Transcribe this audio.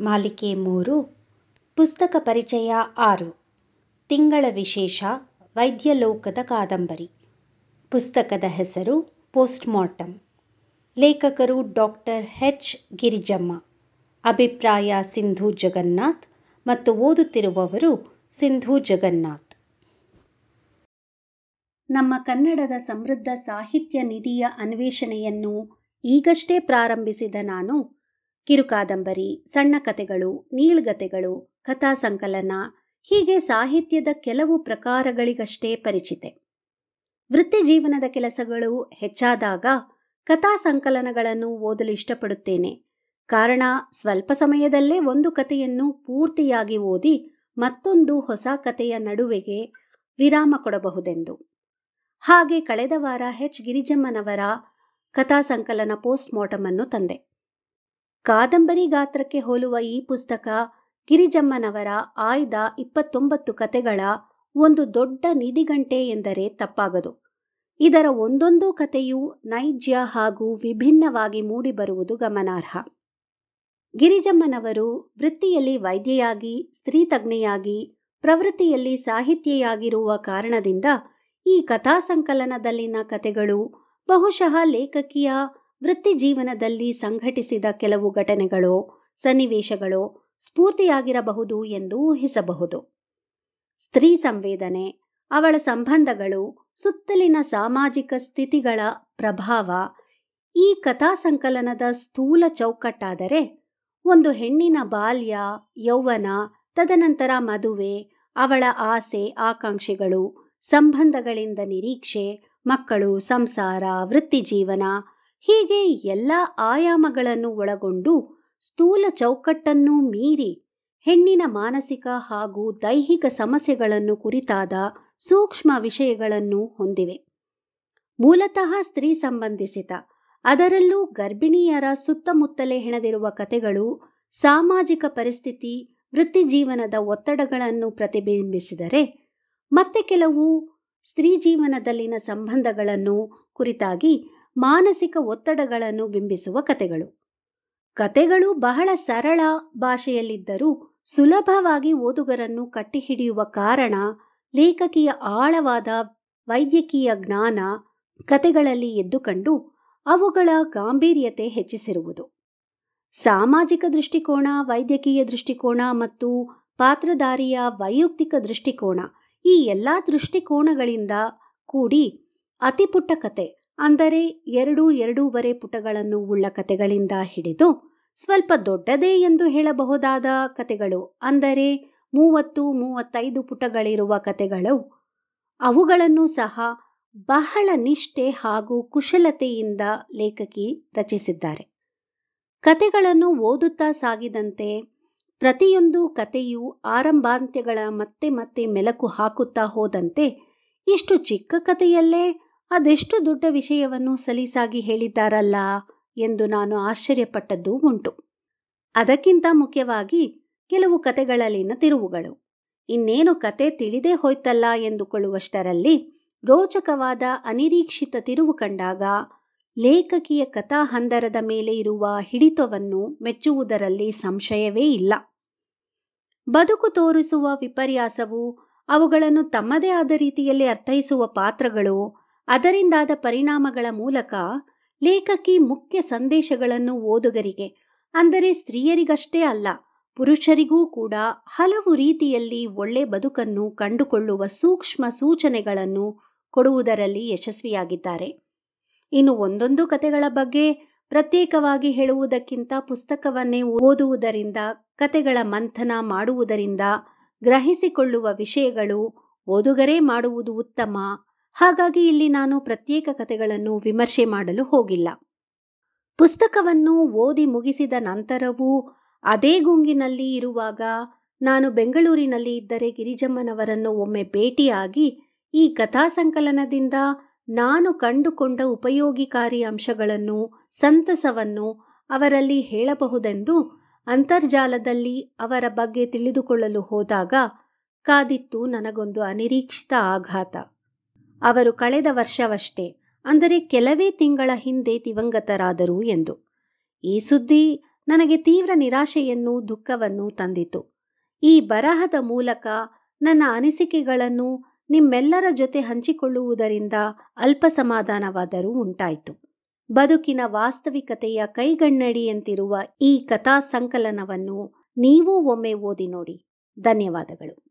ಮಾಲಿಕೆ ಮೂರು, ಪುಸ್ತಕ ಪರಿಚಯ ಆರು, ತಿಂಗಳ ವಿಶೇಷ ವೈದ್ಯಲೋಕದ ಕಾದಂಬರಿ. ಪುಸ್ತಕದ ಹೆಸರು ಪೋಸ್ಟ್ಮಾರ್ಟಮ್ ಲೇಖಕರು ಡಾಕ್ಟರ್ ಹೆಚ್ ಗಿರಿಜಮ್ಮ. ಅಭಿಪ್ರಾಯ ಸಿಂಧು ಜಗನ್ನಾಥ್ ಮತ್ತು ಓದುತ್ತಿರುವವರು ಸಿಂಧು ಜಗನ್ನಾಥ್. ನಮ್ಮ ಕನ್ನಡದ ಸಮೃದ್ಧ ಸಾಹಿತ್ಯ ನಿಧಿಯ ಅನ್ವೇಷಣೆಯನ್ನು ಈಗಷ್ಟೇ ಪ್ರಾರಂಭಿಸಿದ ನಾನು ಕಿರುಕಾದಂಬರಿ ಸಣ್ಣ ಕಥೆಗಳು ನೀಳ್ಗತೆಗಳು ಕಥಾ ಸಂಕಲನ ಹೀಗೆ ಸಾಹಿತ್ಯದ ಕೆಲವು ಪ್ರಕಾರಗಳಿಗಷ್ಟೇ ಪರಿಚಿತೆ. ವೃತ್ತಿ ಜೀವನದ ಕೆಲಸಗಳು ಹೆಚ್ಚಾದಾಗ ಕಥಾ ಸಂಕಲನಗಳನ್ನು ಓದಲು ಇಷ್ಟಪಡುತ್ತೇನೆ. ಕಾರಣ ಸ್ವಲ್ಪ ಸಮಯದಲ್ಲೇ ಒಂದು ಕಥೆಯನ್ನು ಪೂರ್ತಿಯಾಗಿ ಓದಿ ಮತ್ತೊಂದು ಹೊಸ ಕಥೆಯ ನಡುವೆಗೆ ವಿರಾಮ ಕೊಡಬಹುದೆಂದು. ಹಾಗೆ ಕಳೆದ ವಾರ ಹೆಚ್ ಗಿರಿಜಮ್ಮನವರ ಕಥಾ ಸಂಕಲನ ಪೋಸ್ಟ್ ಮಾರ್ಟಮ್ ಅನ್ನು ತಂದೆ. ಕಾದಂಬರಿ ಗಾತ್ರಕ್ಕೆ ಹೋಲುವ ಈ ಪುಸ್ತಕ ಗಿರಿಜಮ್ಮನವರ ಆಯ್ದ ಇಪ್ಪತ್ತೊಂಬತ್ತು ಕತೆಗಳ ಒಂದು ದೊಡ್ಡ ನಿಧಿಗಂಟೆ ಎಂದರೆ ತಪ್ಪಾಗದು. ಇದರ ಒಂದೊಂದು ಕಥೆಯೂ ನೈಜ್ಯ ಹಾಗೂ ವಿಭಿನ್ನವಾಗಿ ಮೂಡಿಬರುವುದು ಗಮನಾರ್ಹ. ಗಿರಿಜಮ್ಮನವರು ವೃತ್ತಿಯಲ್ಲಿ ವೈದ್ಯೆಯಾಗಿ, ಸ್ತ್ರೀತಜ್ಞೆಯಾಗಿ, ಪ್ರವೃತ್ತಿಯಲ್ಲಿ ಸಾಹಿತ್ಯೆಯಾಗಿರುವ ಕಾರಣದಿಂದ ಈ ಕಥಾ ಸಂಕಲನದಲ್ಲಿನ ಕಥೆಗಳು ಬಹುಶಃ ಲೇಖಕಿಯ ವೃತ್ತಿ ಜೀವನದಲ್ಲಿ ಸಂಘಟಿಸಿದ ಕೆಲವು ಘಟನೆಗಳು, ಸನ್ನಿವೇಶಗಳು ಸ್ಫೂರ್ತಿಯಾಗಿರಬಹುದು ಎಂದು ಊಹಿಸಬಹುದು. ಸ್ತ್ರೀ ಸಂವೇದನೆ, ಅವಳ ಸಂಬಂಧಗಳು, ಸುತ್ತಲಿನ ಸಾಮಾಜಿಕ ಸ್ಥಿತಿಗಳ ಪ್ರಭಾವ, ಈ ಕಥಾ ಸಂಕಲನದ ಸ್ಥೂಲ ಚೌಕಟ್ಟಾದರೆ ಒಂದು ಹೆಣ್ಣಿನ ಬಾಲ್ಯ, ಯೌವನ, ತದನಂತರ ಮದುವೆ, ಅವಳ ಆಸೆ, ಆಕಾಂಕ್ಷೆಗಳು, ಸಂಬಂಧಗಳಿಂದ ನಿರೀಕ್ಷೆ, ಮಕ್ಕಳು, ಸಂಸಾರ, ವೃತ್ತಿ ಜೀವನ ಹೀಗೆ ಎಲ್ಲ ಆಯಾಮಗಳನ್ನು ಒಳಗೊಂಡು ಸ್ಥೂಲ ಚೌಕಟ್ಟನ್ನು ಮೀರಿ ಹೆಣ್ಣಿನ ಮಾನಸಿಕ ಹಾಗೂ ದೈಹಿಕ ಸಮಸ್ಯೆಗಳನ್ನು ಕುರಿತಾದ ಸೂಕ್ಷ್ಮ ವಿಷಯಗಳನ್ನು ಹೊಂದಿವೆ. ಮೂಲತಃ ಸ್ತ್ರೀ ಸಂಬಂಧಿಸಿತ ಅದರಲ್ಲೂ ಗರ್ಭಿಣಿಯರ ಸುತ್ತಮುತ್ತಲೇ ಹೆಣೆದಿರುವ ಕಥೆಗಳು ಸಾಮಾಜಿಕ ಪರಿಸ್ಥಿತಿ, ವೃತ್ತಿ ಜೀವನದ ಒತ್ತಡಗಳನ್ನು ಪ್ರತಿಬಿಂಬಿಸಿದರೆ, ಮತ್ತೆ ಕೆಲವು ಸ್ತ್ರೀ ಜೀವನದಲ್ಲಿನ ಸಂಬಂಧಗಳನ್ನು ಕುರಿತಾಗಿ ಮಾನಸಿಕ ಒತ್ತಡಗಳನ್ನು ಬಿಂಬಿಸುವ ಕಥೆಗಳು. ಕಥೆಗಳು ಬಹಳ ಸರಳ ಭಾಷೆಯಲ್ಲಿದ್ದರೂ ಸುಲಭವಾಗಿ ಓದುಗರನ್ನು ಕಟ್ಟಿಹಿಡಿಯುವ ಕಾರಣ ಲೇಖಕಿಯ ಆಳವಾದ ವೈದ್ಯಕೀಯ ಜ್ಞಾನ ಕಥೆಗಳಲ್ಲಿ ಎದ್ದುಕಂಡು ಅವುಗಳ ಗಾಂಭೀರ್ಯತೆ ಹೆಚ್ಚಿಸಿರುವುದು. ಸಾಮಾಜಿಕ ದೃಷ್ಟಿಕೋನ, ವೈದ್ಯಕೀಯ ದೃಷ್ಟಿಕೋನ ಮತ್ತು ಪಾತ್ರಧಾರಿಯ ವೈಯಕ್ತಿಕ ದೃಷ್ಟಿಕೋನ ಈ ಎಲ್ಲ ದೃಷ್ಟಿಕೋನಗಳಿಂದ ಕೂಡಿ ಅತಿಪುಟ್ಟ ಕತೆ ಅಂದರೆ ಎರಡು ಎರಡೂವರೆ ಪುಟಗಳನ್ನು ಉಳ್ಳ ಕತೆಗಳಿಂದ ಹಿಡಿದು ಸ್ವಲ್ಪ ದೊಡ್ಡದೇ ಎಂದು ಹೇಳಬಹುದಾದ ಕತೆಗಳು, ಅಂದರೆ ಮೂವತ್ತು ಮೂವತ್ತೈದು ಪುಟಗಳಿರುವ ಕತೆಗಳು, ಅವುಗಳನ್ನು ಸಹ ಬಹಳ ನಿಷ್ಠೆ ಹಾಗೂ ಕುಶಲತೆಯಿಂದ ಲೇಖಕಿ ರಚಿಸಿದ್ದಾರೆ. ಕತೆಗಳನ್ನು ಓದುತ್ತಾ ಸಾಗಿದಂತೆ ಪ್ರತಿಯೊಂದು ಕತೆಯು ಆರಂಭಾಂತ್ಯಗಳ ಮತ್ತೆ ಮತ್ತೆ ಮೆಲುಕು ಹಾಕುತ್ತಾ ಹೋದಂತೆ ಇಷ್ಟು ಚಿಕ್ಕ ಕಥೆಯಲ್ಲೇ ಅದೆಷ್ಟು ದೊಡ್ಡ ವಿಷಯವನ್ನು ಸಲೀಸಾಗಿ ಹೇಳಿದ್ದಾರಲ್ಲ ಎಂದು ನಾನು ಆಶ್ಚರ್ಯಪಟ್ಟದ್ದೂ ಉಂಟು. ಅದಕ್ಕಿಂತ ಮುಖ್ಯವಾಗಿ ಕೆಲವು ಕತೆಗಳಲ್ಲಿನ ತಿರುವುಗಳು. ಇನ್ನೇನು ಕತೆ ತಿಳಿದೇ ಹೋಯ್ತಲ್ಲ ಎಂದುಕೊಳ್ಳುವಷ್ಟರಲ್ಲಿ ರೋಚಕವಾದ ಅನಿರೀಕ್ಷಿತ ತಿರುವು ಕಂಡಾಗ ಲೇಖಕಿಯ ಕಥಾ ಹಂದರದ ಮೇಲೆ ಇರುವ ಹಿಡಿತವನ್ನು ಮೆಚ್ಚುವುದರಲ್ಲಿ ಸಂಶಯವೇ ಇಲ್ಲ. ಬದುಕು ತೋರಿಸುವ ವಿಪರ್ಯಾಸವು ಅವುಗಳನ್ನು ತಮ್ಮದೇ ಆದ ರೀತಿಯಲ್ಲಿ ಅರ್ಥೈಸುವ ಪಾತ್ರಗಳು ಅದರಿಂದಾದ ಪರಿಣಾಮಗಳ ಮೂಲಕ ಲೇಖಕಿ ಮುಖ್ಯ ಸಂದೇಶಗಳನ್ನು ಓದುಗರಿಗೆ, ಅಂದರೆ ಸ್ತ್ರೀಯರಿಗಷ್ಟೇ ಅಲ್ಲ, ಪುರುಷರಿಗೂ ಕೂಡ ಹಲವು ರೀತಿಯಲ್ಲಿ ಒಳ್ಳೆ ಬದುಕನ್ನು ಕಂಡುಕೊಳ್ಳುವ ಸೂಕ್ಷ್ಮ ಸೂಚನೆಗಳನ್ನು ಕೊಡುವುದರಲ್ಲಿ ಯಶಸ್ವಿಯಾಗಿದ್ದಾರೆ. ಇನ್ನು ಒಂದೊಂದು ಕತೆಗಳ ಬಗ್ಗೆ ಪ್ರತ್ಯೇಕವಾಗಿ ಹೇಳುವುದಕ್ಕಿಂತ ಪುಸ್ತಕವನ್ನೇ ಓದುವುದರಿಂದ, ಕತೆಗಳ ಮಂಥನ ಮಾಡುವುದರಿಂದ ಗ್ರಹಿಸಿಕೊಳ್ಳುವ ವಿಷಯಗಳು ಓದುಗರೇ ಮಾಡುವುದು ಉತ್ತಮ ಹಾಗಾಗಿ ಇಲ್ಲಿ ನಾನು ಪ್ರತ್ಯೇಕ ಕಥೆಗಳನ್ನು ವಿಮರ್ಶೆ ಮಾಡಲು ಹೋಗಿಲ್ಲ. ಪುಸ್ತಕವನ್ನು ಓದಿ ಮುಗಿಸಿದ ನಂತರವೂ ಅದೇ ಗುಂಗಿನಲ್ಲಿ ಇರುವಾಗ ನಾನು ಬೆಂಗಳೂರಿನಲ್ಲಿ ಇದ್ದರೆ ಗಿರಿಜಮ್ಮನವರನ್ನು ಒಮ್ಮೆ ಭೇಟಿಯಾಗಿ ಈ ಕಥಾ ಸಂಕಲನದಿಂದ ನಾನು ಕಂಡುಕೊಂಡ ಉಪಯೋಗಿಕಾರಿ ಅಂಶಗಳನ್ನು, ಸಂತಸವನ್ನು ಅವರಲ್ಲಿ ಹೇಳಬಹುದೆಂದು ಅಂತರ್ಜಾಲದಲ್ಲಿ ಅವರ ಬಗ್ಗೆ ತಿಳಿದುಕೊಳ್ಳಲು ಹೋದಾಗ ಕಾದಿತ್ತು ನನಗೊಂದು ಅನಿರೀಕ್ಷಿತ ಆಘಾತ. ಅವರು ಕಳೆದ ವರ್ಷವಷ್ಟೇ, ಅಂದರೆ ಕೆಲವೇ ತಿಂಗಳ ಹಿಂದೆ ದಿವಂಗತರಾದರು ಎಂದು. ಈ ಸುದ್ದಿ ನನಗೆ ತೀವ್ರ ನಿರಾಶೆಯನ್ನು ದುಃಖವನ್ನು ತಂದಿತು. ಈ ಬರಹದ ಮೂಲಕ ನನ್ನ ಅನಿಸಿಕೆಗಳನ್ನು ನಿಮ್ಮೆಲ್ಲರ ಜೊತೆ ಹಂಚಿಕೊಳ್ಳುವುದರಿಂದ ಅಲ್ಪ ಸಮಾಧಾನವಾದರೂ ಉಂಟಾಯಿತು. ಬದುಕಿನ ವಾಸ್ತವಿಕತೆಯ ಕೈಗನ್ನಡಿಯಂತಿರುವ ಈ ಕಥಾ ಸಂಕಲನವನ್ನು ನೀವೂ ಒಮ್ಮೆ ಓದಿ ನೋಡಿ. ಧನ್ಯವಾದಗಳು.